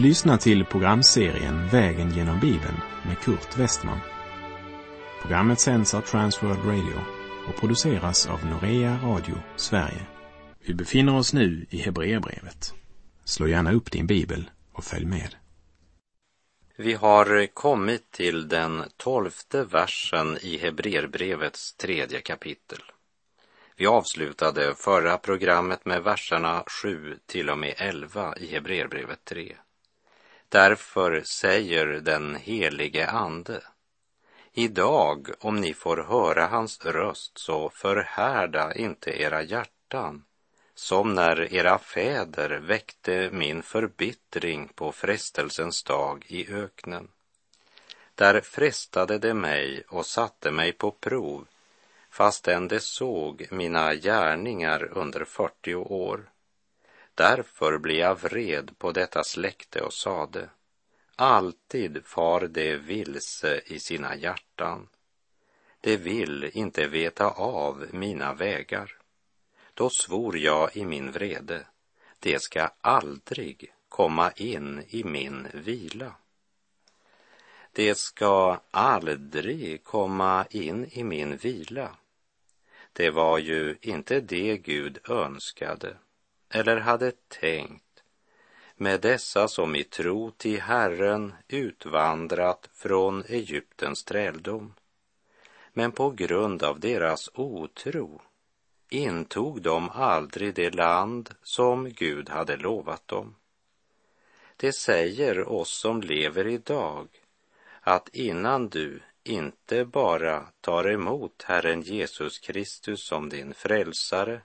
Du lyssnar till programserien Vägen genom Bibeln med Kurt Westman. Programmet sänds av Transworld Radio och produceras av Norea Radio Sverige. Vi befinner oss nu i Hebreerbrevet. Slå gärna upp din bibel och följ med. Vi har kommit till den tolfte versen i Hebreerbrevets tredje kapitel. Vi avslutade förra programmet med verserna 7 till och med 11 i Hebreerbrevet 3. Därför säger den helige Ande, idag om ni får höra hans röst så förhärda inte era hjärtan som när era fäder väckte min förbittring på frestelsens dag i öknen. Där frestade de mig och satte mig på prov fastän de såg mina gärningar under 40 år. Därför blev jag vred på detta släkte och sade, alltid far de vilse i sina hjärtan. De vill inte veta av mina vägar. Då svor jag i min vrede, det ska aldrig komma in i min vila. Det ska aldrig komma in i min vila. Det var ju inte det Gud önskade eller hade tänkt med dessa som i tro till Herren utvandrat från Egyptens träldom. Men på grund av deras otro intog de aldrig det land som Gud hade lovat dem. Det säger oss som lever idag att innan du inte bara tar emot Herren Jesus Kristus som din frälsare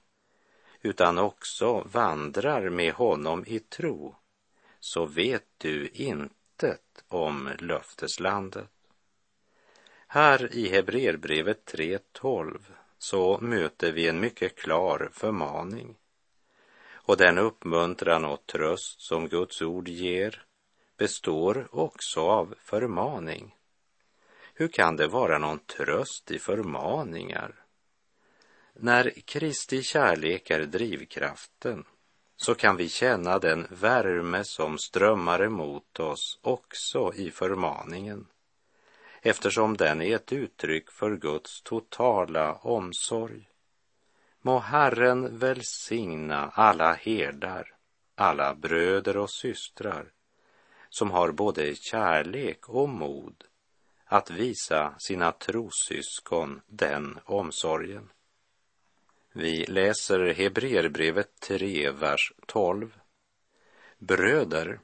utan också vandrar med honom i tro så vet du intet om löfteslandet. Här i Hebreerbrevet 3.12 så möter vi en mycket klar förmaning. Och den uppmuntran och tröst som Guds ord ger består också av förmaning. Hur kan det vara någon tröst i förmaningar? När Kristi kärlek är drivkraften så kan vi känna den värme som strömmar emot oss också i förmaningen eftersom den är ett uttryck för Guds totala omsorg. Må Herren välsigna alla herdar, alla bröder och systrar som har både kärlek och mod att visa sina trossyskon den omsorgen. Vi läser Hebreerbrevet 3, vers 12. Bröder,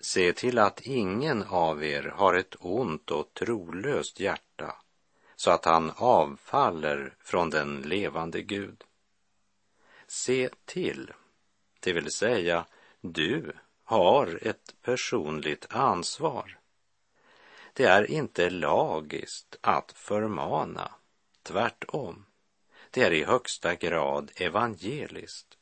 se till att ingen av er har ett ont och trolöst hjärta så att han avfaller från den levande Gud. Se till, det vill säga du har ett personligt ansvar. Det är inte lagiskt att förmana, tvärtom. Det är i högsta grad evangeliskt.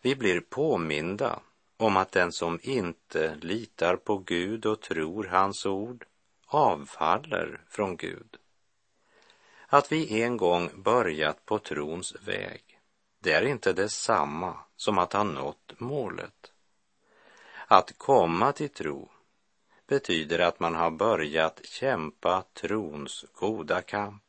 Vi blir påminda om att den som inte litar på Gud och tror hans ord avfaller från Gud. Att vi en gång börjat på trons väg, det är inte detsamma som att ha nått målet. Att komma till tro betyder att man har börjat kämpa trons goda kamp.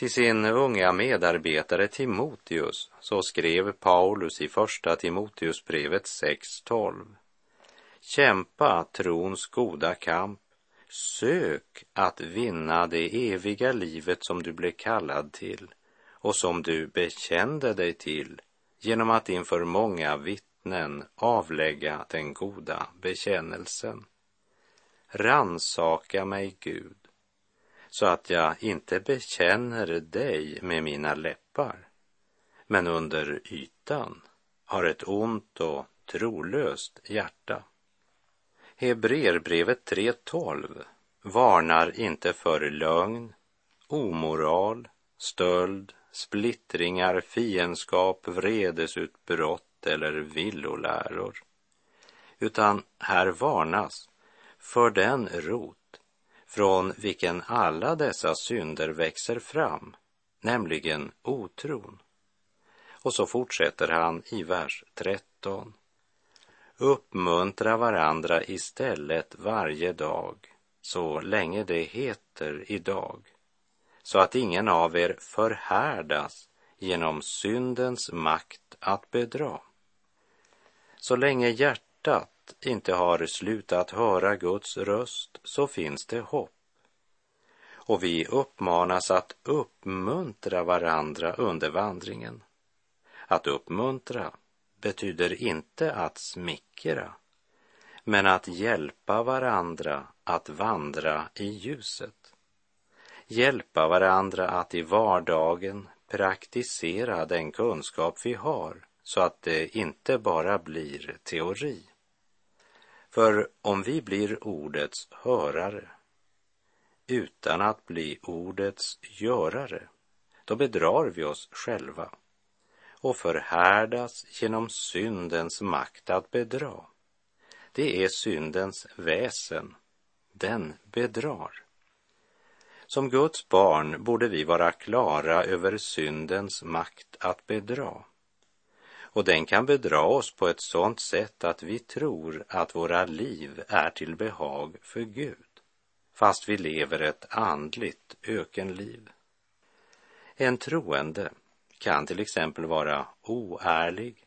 Till sin unga medarbetare Timoteus så skrev Paulus i första Timoteusbrevet 6.12. Kämpa trons goda kamp, sök att vinna det eviga livet som du blev kallad till och som du bekände dig till genom att inför många vittnen avlägga den goda bekännelsen. Ransaka mig, Gud, så att jag inte bekänner dig med mina läppar, men under ytan har ett ont och trolöst hjärta. Hebreerbrevet 3.12 varnar inte för lögn, omoral, stöld, splittringar, fiendskap, vredesutbrott eller villoläror. Utan här varnas för den rot från vilken alla dessa synder växer fram, nämligen otron. Och så fortsätter han i vers 13. Uppmuntra varandra istället varje dag, så länge det heter idag, så att ingen av er förhärdas genom syndens makt att bedra. Så länge hjärtat inte har slutat höra Guds röst så finns det hopp. Och vi uppmanas att uppmuntra varandra under vandringen. Att uppmuntra betyder inte att smickra, men att hjälpa varandra att vandra i ljuset. Hjälpa varandra att i vardagen praktisera den kunskap vi har så att det inte bara blir teori. För om vi blir ordets hörare utan att bli ordets görare, då bedrar vi oss själva och förhärdas genom syndens makt att bedra. Det är syndens väsen. Den bedrar. Som Guds barn borde vi vara klara över syndens makt att bedra. Och den kan bedra oss på ett sådant sätt att vi tror att våra liv är till behag för Gud, fast vi lever ett andligt ökenliv. En troende kan till exempel vara oärlig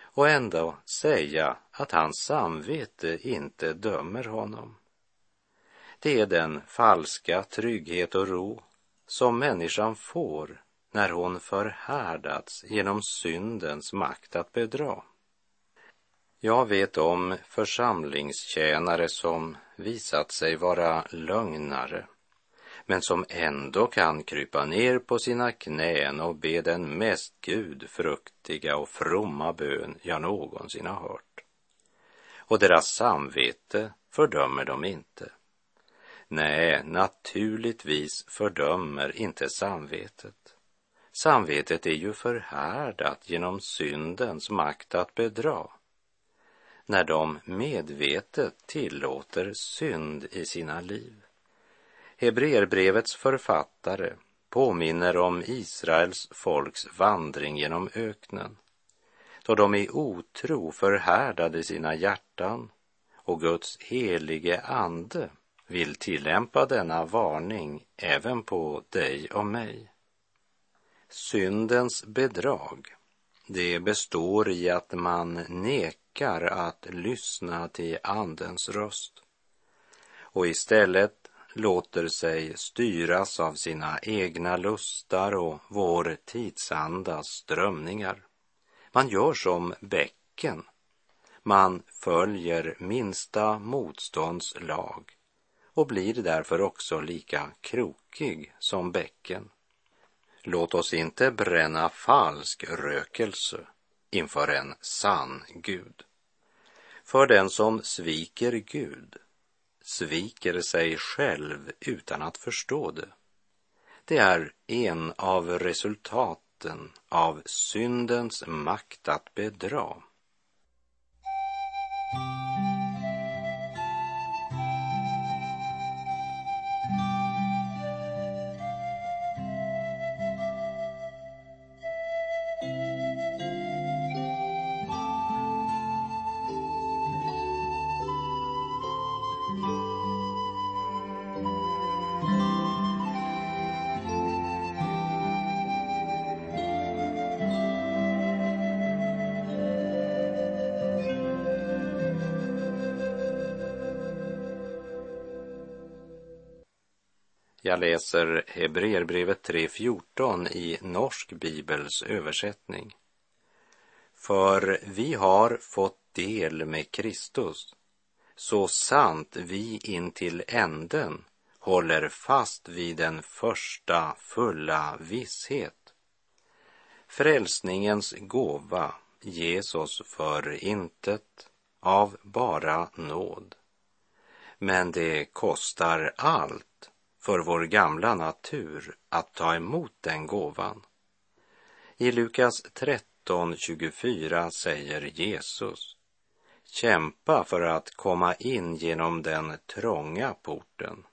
och ändå säga att hans samvete inte dömer honom. Det är den falska trygghet och ro som människan får när hon förhärdats genom syndens makt att bedra. Jag vet om församlingstjänare som visat sig vara lögnare men som ändå kan krypa ner på sina knän och be den mest gudfruktiga och fromma bön jag någonsin har hört. Och deras samvete fördömer de inte. Nej, naturligtvis fördömer inte samvetet. Samvetet är ju förhärdat genom syndens makt att bedra. När de medvetet tillåter synd i sina liv. Hebreerbrevets författare påminner om Israels folks vandring genom öknen, då de i otro förhärdade sina hjärtan och Guds helige ande vill tillämpa denna varning även på dig och mig. Syndens bedrag, det består i att man nekar att lyssna till Andens röst och istället låter sig styras av sina egna lustar och vår tidsandas strömningar. Man gör som bäcken. Man följer minsta motstånds lag och blir därför också lika krokig som bäcken. Låt oss inte bränna falsk rökelse inför en sann Gud. För den som sviker Gud sviker sig själv utan att förstå det. Det är en av resultaten av syndens makt att bedra. Läser Hebreerbrevet 3.14 i Norsk bibels översättning. För vi har fått del med Kristus, så sant vi in till änden håller fast vid den första fulla visshet. Frälsningens gåva ges oss för intet av bara nåd. Men det kostar allt för vår gamla natur att ta emot den gåvan. I Lukas 13.24 säger Jesus Kämpa för att komma in genom den trånga porten.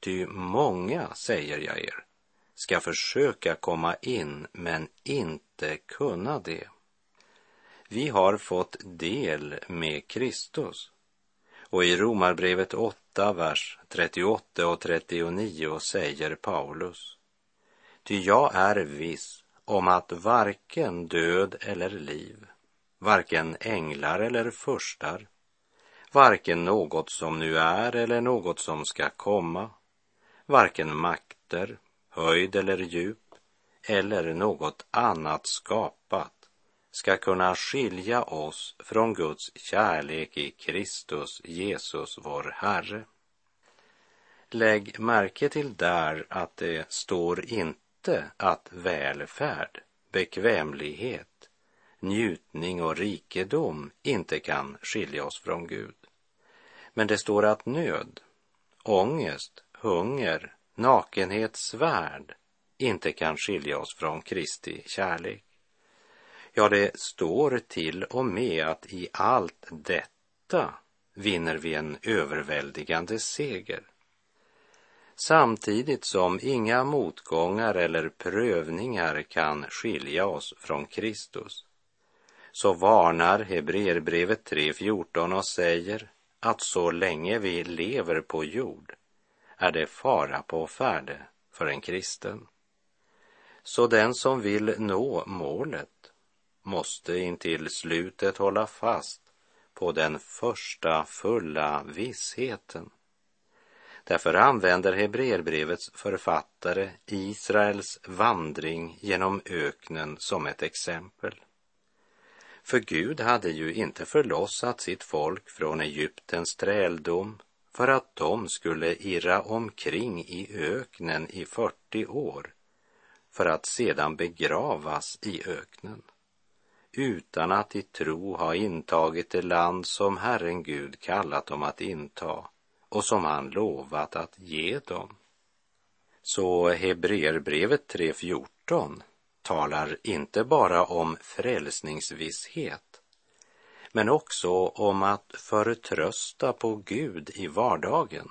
Ty många, säger jag er, ska försöka komma in men inte kunna det. Vi har fått del med Kristus. Och i Romarbrevet 8, vers 38 och 39 säger Paulus. Ty jag är viss om att varken död eller liv, varken änglar eller furstar, varken något som nu är eller något som ska komma, varken makter, höjd eller djup, eller något annat skapat ska kunna skilja oss från Guds kärlek i Kristus Jesus, vår Herre. Lägg märke till där att det står inte att välfärd, bekvämlighet, njutning och rikedom inte kan skilja oss från Gud. Men det står att nöd, ångest, hunger, nakenhet, svärd inte kan skilja oss från Kristi kärlek. Ja, det står till och med att i allt detta vinner vi en överväldigande seger. Samtidigt som inga motgångar eller prövningar kan skilja oss från Kristus så varnar Hebreerbrevet 3.14 och säger att så länge vi lever på jord är det fara på färde för en kristen. Så den som vill nå målet måste intill slutet hålla fast på den första fulla vissheten. Därför använder Hebreerbrevets författare Israels vandring genom öknen som ett exempel. För Gud hade ju inte förlossat sitt folk från Egyptens träldom för att de skulle irra omkring i öknen i 40 år för att sedan begravas i öknen utan att i tro ha intagit det land som Herren Gud kallat dem att inta och som han lovat att ge dem. Så Hebreerbrevet 3.14 talar inte bara om frälsningsvisshet men också om att förtrösta på Gud i vardagen,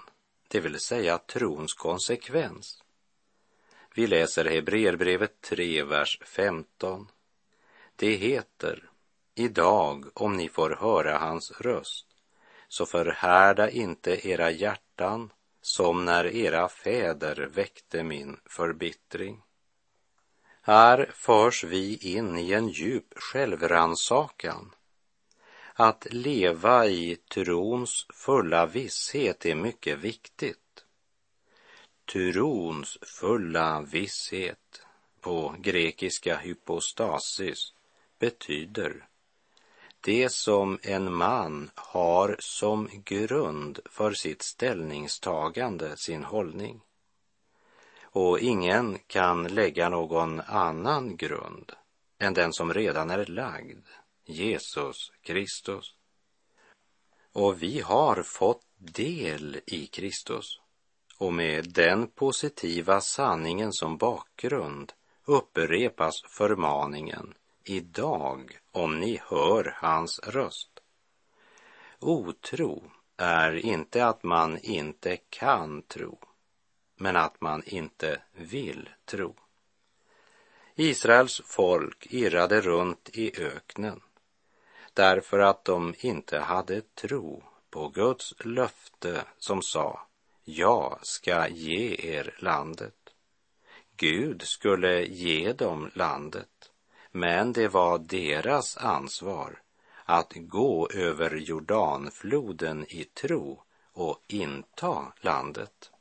det vill säga trons konsekvens. Vi läser Hebreerbrevet 3, vers 15. Det heter, idag om ni får höra hans röst, så förhärda inte era hjärtan som när era fäder väckte min förbittring. Här förs vi in i en djup självrannsakan. Att leva i trons fulla visshet är mycket viktigt. Trons fulla visshet, på grekiska hypostasis, betyder det som en man har som grund för sitt ställningstagande, sin hållning och ingen kan lägga någon annan grund än den som redan är lagd, Jesus Kristus. Och vi har fått del i Kristus och med den positiva sanningen som bakgrund upprepas förmaningen idag om ni hör hans röst. Otro är inte att man inte kan tro men att man inte vill tro. Israels folk irrade runt i öknen därför att de inte hade tro på Guds löfte som sa jag ska ge er landet. Gud skulle ge dem landet, men det var deras ansvar att gå över Jordanfloden i tro och inta landet.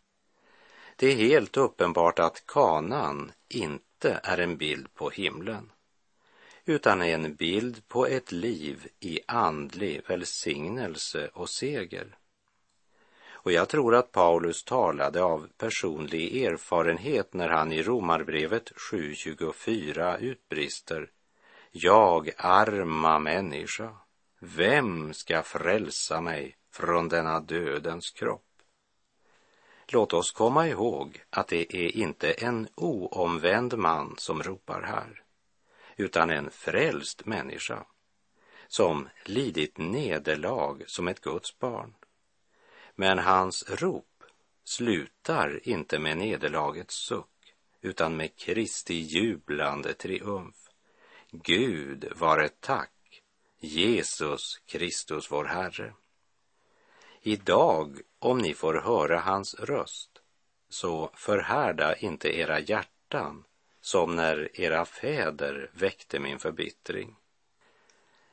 Det är helt uppenbart att kanan inte är en bild på himlen utan är en bild på ett liv i andlig välsignelse och seger. Och jag tror att Paulus talade av personlig erfarenhet när han i Romarbrevet 7.24 utbrister Jag arma människa, vem ska frälsa mig från denna dödens kropp? Låt oss komma ihåg att det är inte en oomvänd man som ropar här, utan en frälst människa som lidit nederlag som ett Guds barn. Men hans rop slutar inte med nederlagets suck, utan med Kristi jublande triumf. Gud var ett tack, Jesus Kristus vår Herre. Idag, om ni får höra hans röst, så förhärda inte era hjärtan som när era fäder väckte min förbittring.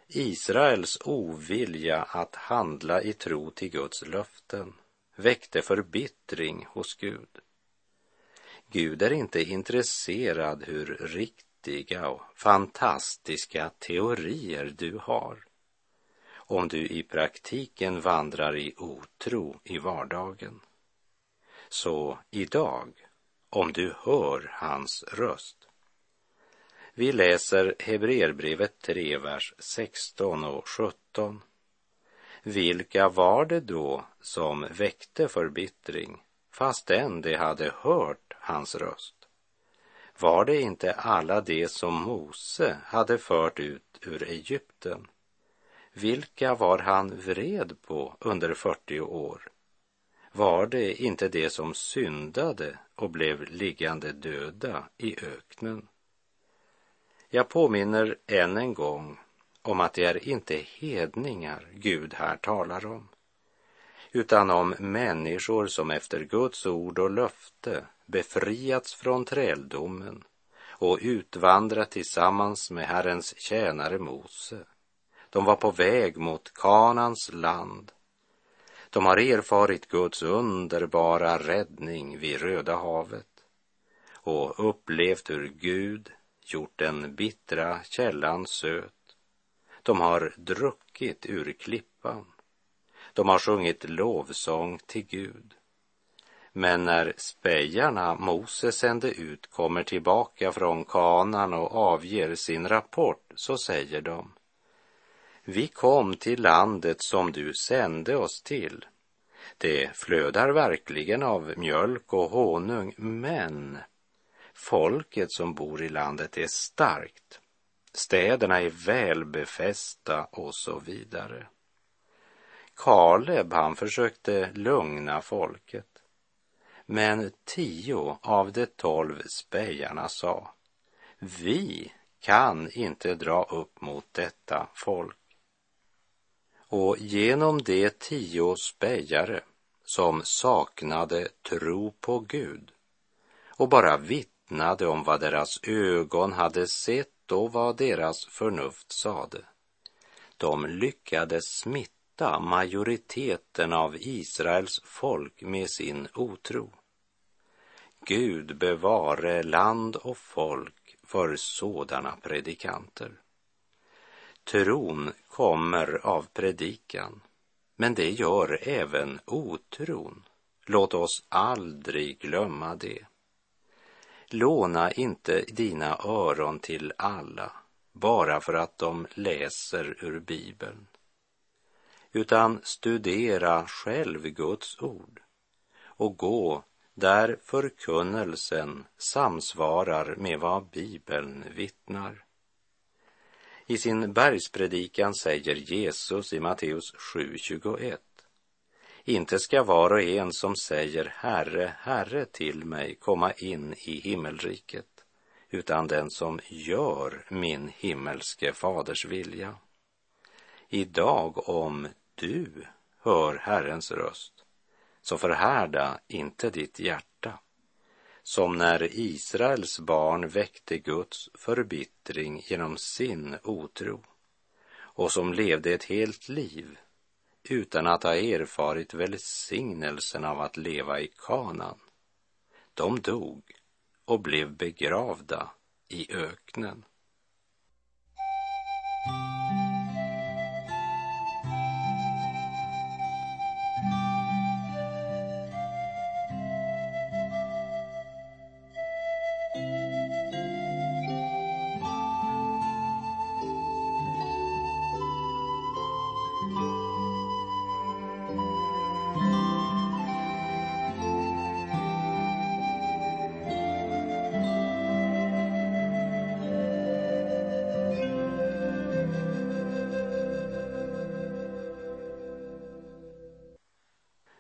Israels ovilja att handla i tro till Guds löften väckte förbittring hos Gud. Gud är inte intresserad hur riktiga och fantastiska teorier du har om du i praktiken vandrar i otro i vardagen. Så idag, om du hör hans röst. Vi läser Hebreerbrevet 3, vers 16 och 17. Vilka var det då som väckte förbittring fastän de hade hört hans röst? Var det inte alla de som Mose hade fört ut ur Egypten? Vilka var han vred på under 40 år? Var det inte de som syndade och blev liggande döda i öknen? Jag påminner än en gång om att det är inte hedningar Gud här talar om, utan om människor som efter Guds ord och löfte befriats från träldomen och utvandrat tillsammans med Herrens tjänare Mose. De var på väg mot Kanans land. De har erfarit Guds underbara räddning vid Röda havet och upplevt hur Gud gjort den bittra källan söt. De har druckit ur klippan. De har sjungit lovsång till Gud. Men när spejarna Mose sände ut kommer tillbaka från kanan och avger sin rapport så säger de Vi kom till landet som du sände oss till. Det flödar verkligen av mjölk och honung, men Folket som bor i landet är starkt. Städerna är välbefästa och så vidare. Kaleb, han försökte lugna folket. Men tio av de tolv spejarna sa, vi kan inte dra upp mot detta folk. Och genom de tio spejare som saknade tro på Gud och bara vitt vittnade om vad deras ögon hade sett och vad deras förnuft sade. De lyckades smitta majoriteten av Israels folk med sin otro. Gud bevare land och folk för sådana predikanter. Tron kommer av predikan, men det gör även otron. Låt oss aldrig glömma det. Låna inte dina öron till alla bara för att de läser ur Bibeln, utan studera själv Guds ord och gå där förkunnelsen samsvarar med vad Bibeln vittnar. I sin bergspredikan säger Jesus i Matteus 7.21 inte ska var och en som säger Herre, Herre till mig komma in i himmelriket, utan den som gör min himmelske faders vilja. Idag om du hör Herrens röst, så förhärda inte ditt hjärta, som när Israels barn väckte Guds förbittring genom sin otro och som levde ett helt liv utan att ha erfarit välsignelsen av att leva i kanan. De dog och blev begravda i öknen.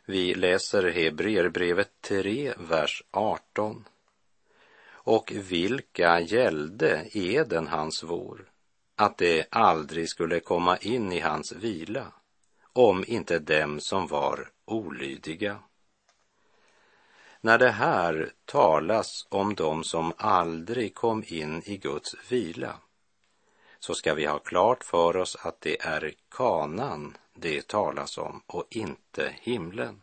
Vi läser Hebreerbrevet 3, vers 18. Och vilka gällde eden hans vår, att det aldrig skulle komma in i hans vila om inte dem som var olydiga. När det här talas om dem som aldrig kom in i Guds vila så ska vi ha klart för oss att det är kanan det talas om och inte himlen.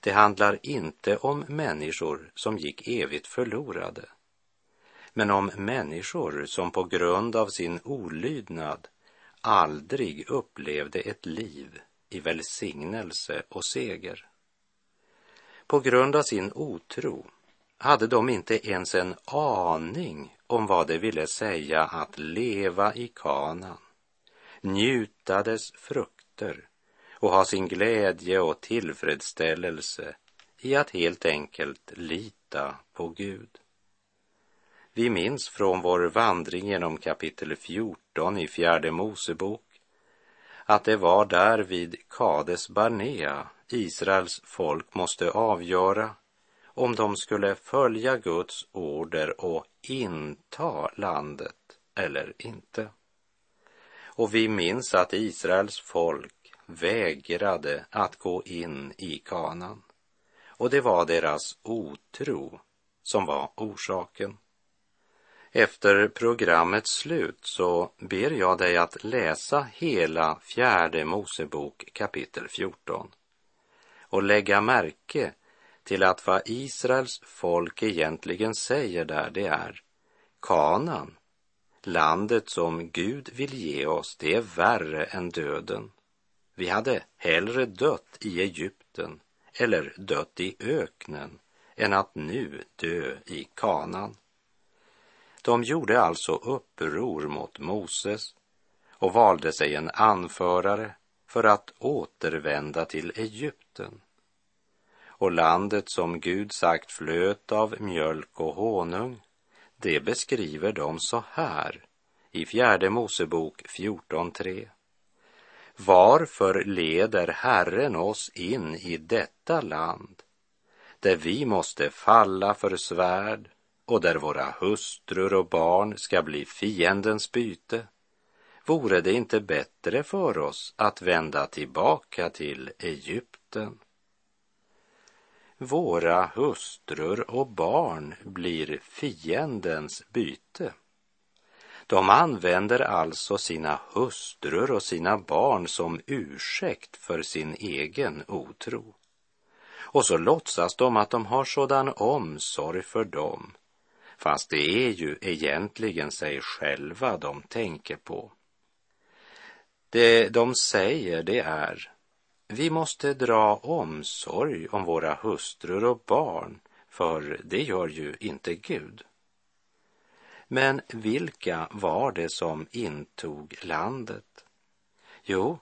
Det handlar inte om människor som gick evigt förlorade, men om människor som på grund av sin olydnad aldrig upplevde ett liv i välsignelse och seger. På grund av sin otro hade de inte ens en aning om vad det ville säga att leva i kanan, njuta dess frukter och ha sin glädje och tillfredsställelse i att helt enkelt lita på Gud. Vi minns från vår vandring genom kapitel 14 i fjärde Mosebok att det var där vid Kades Barnea Israels folk måste avgöra om de skulle följa Guds order och inta landet eller inte. Och vi minns att Israels folk vägrade att gå in i kanan. Och det var deras otro som var orsaken. Efter programmets slut så ber jag dig att läsa hela fjärde Mosebok kapitel 14 och lägga märke till att vad Israels folk egentligen säger där det är Kanan, landet som Gud vill ge oss, det är värre än döden. Vi hade hellre dött i Egypten eller dött i öknen än att nu dö i Kanan. De gjorde alltså uppror mot Moses och valde sig en anförare för att återvända till Egypten. Och landet som Gud sagt flöt av mjölk och honung, det beskriver de så här i fjärde Mosebok 14.3. Varför leder Herren oss in i detta land där vi måste falla för svärd och där våra hustrur och barn ska bli fiendens byte? Vore det inte bättre för oss att vända tillbaka till Egypten? Våra hustrur och barn blir fiendens byte. De använder alltså sina hustrur och sina barn som ursäkt för sin egen otro. Och så låtsas de att de har sådan omsorg för dem, fast det är ju egentligen sig själva de tänker på. Det de säger det är, vi måste dra omsorg om våra hustrur och barn, för det gör ju inte Gud. Men vilka var det som intog landet? Jo,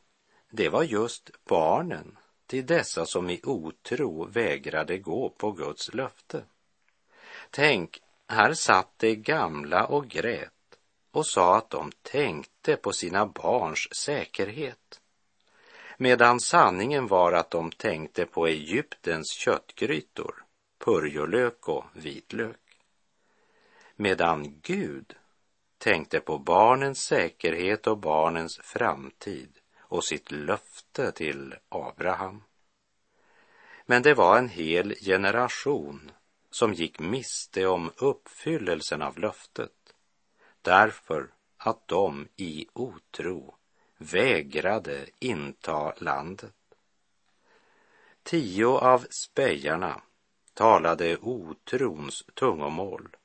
det var just barnen till dessa som i otro vägrade gå på Guds löfte. Tänk, här satt de gamla och grät och sa att de tänkte på sina barns säkerhet. Medan sanningen var att de tänkte på Egyptens köttgrytor, purjolök och vitlök medan Gud tänkte på barnens säkerhet och barnens framtid och sitt löfte till Abraham. Men det var en hel generation som gick miste om uppfyllelsen av löftet därför att de i otro vägrade inta landet. Tio av spejarna talade otrons tungomål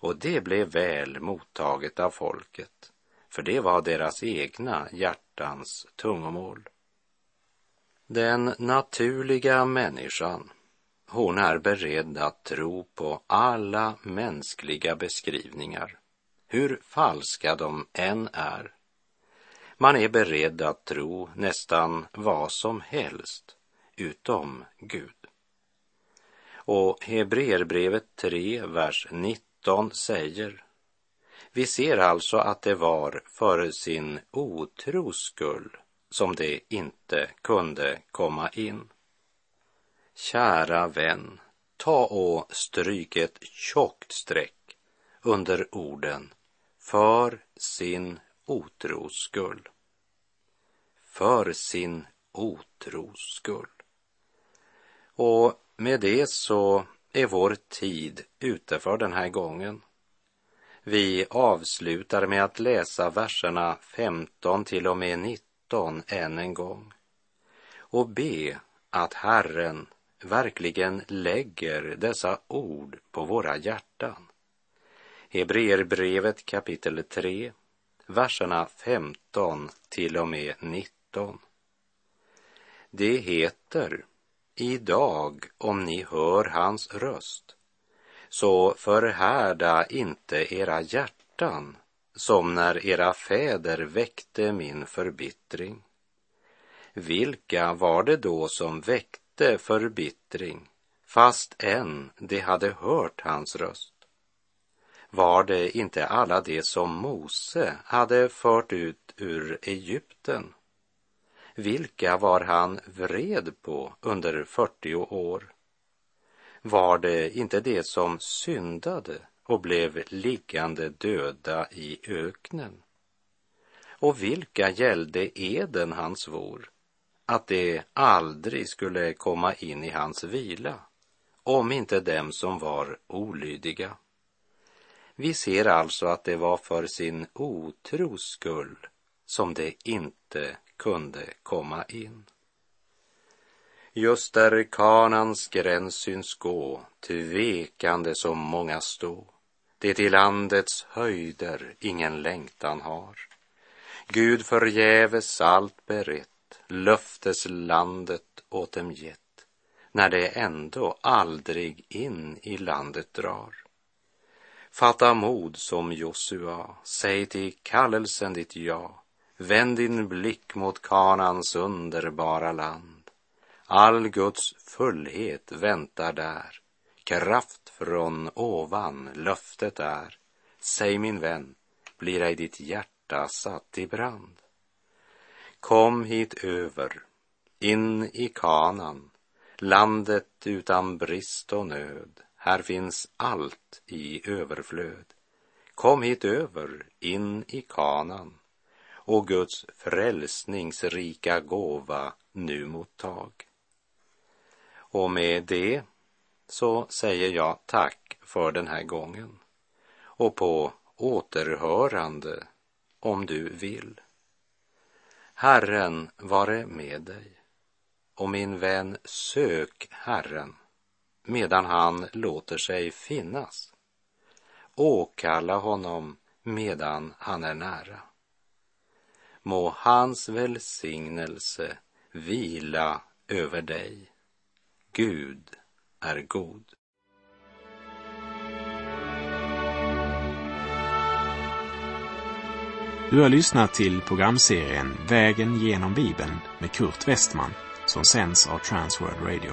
och det blev väl mottaget av folket, för det var deras egna hjärtans tungomål. Den naturliga människan, hon är beredd att tro på alla mänskliga beskrivningar, hur falska de än är. Man är beredd att tro nästan vad som helst, utom Gud. Och Hebreerbrevet 3, vers 19 säger. Vi ser alltså att det var för sin otros skull som det inte kunde komma in. Kära vän, ta och stryk ett tjockt streck under orden för sin otros skull. För sin otros skull. Och med det så är vår tid ute för den här gången. Vi avslutar med att läsa verserna 15 till och med 19 än en gång och be att Herren verkligen lägger dessa ord på våra hjärtan. Hebreerbrevet kapitel 3, verserna 15 till och med 19. Det heter Idag, om ni hör hans röst, så förhärda inte era hjärtan som när era fäder väckte min förbittring. Vilka var det då som väckte förbittring fast än de hade hört hans röst? Var det inte alla de som Mose hade fört ut ur Egypten? Vilka var han vred på under 40 år? Var det inte det som syndade och blev liggande döda i öknen? Och vilka gällde eden han svor, att det aldrig skulle komma in i hans vila, om inte dem som var olydiga? Vi ser alltså att det var för sin otros skull som det inte kunde komma in. Just där kanans gräns syns gå, tvekande som många stå, det till landets höjder ingen längtan har. Gud förgäves allt berett, löfteslandet åt dem gett, när det ändå aldrig in i landet drar. Fatta mod som Josua, säg till kallelsen ditt ja, vänd din blick mot Kanans underbara land. All Guds fullhet väntar där, kraft från ovan löftet är. Säg min vän, blir ej ditt hjärta satt i brand? Kom hit över, in i kanan, landet utan brist och nöd. Här finns allt i överflöd. Kom hit över, in i kanan och Guds frälsningsrika gåva nu mottag. Och med det så säger jag tack för den här gången och på återhörande om du vill. Herren vare med dig och min vän sök Herren medan han låter sig finnas. Åkalla honom medan han är nära. Må hans välsignelse vila över dig. Gud är god. Du har lyssnat till programserien Vägen genom Bibeln med Kurt Westman som sänds av Transworld Radio.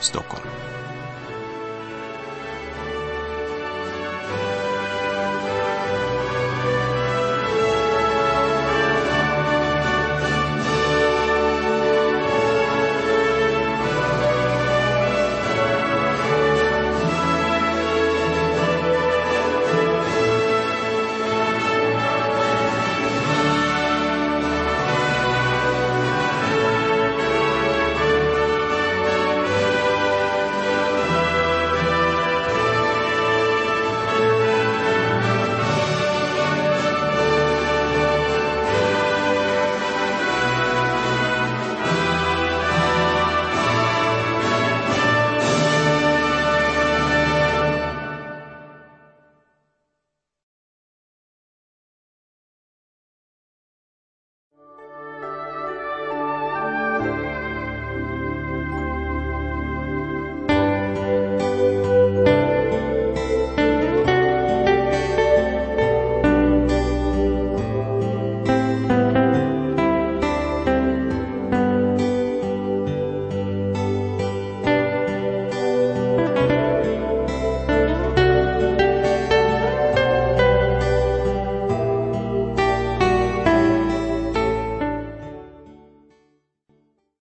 Stockholm.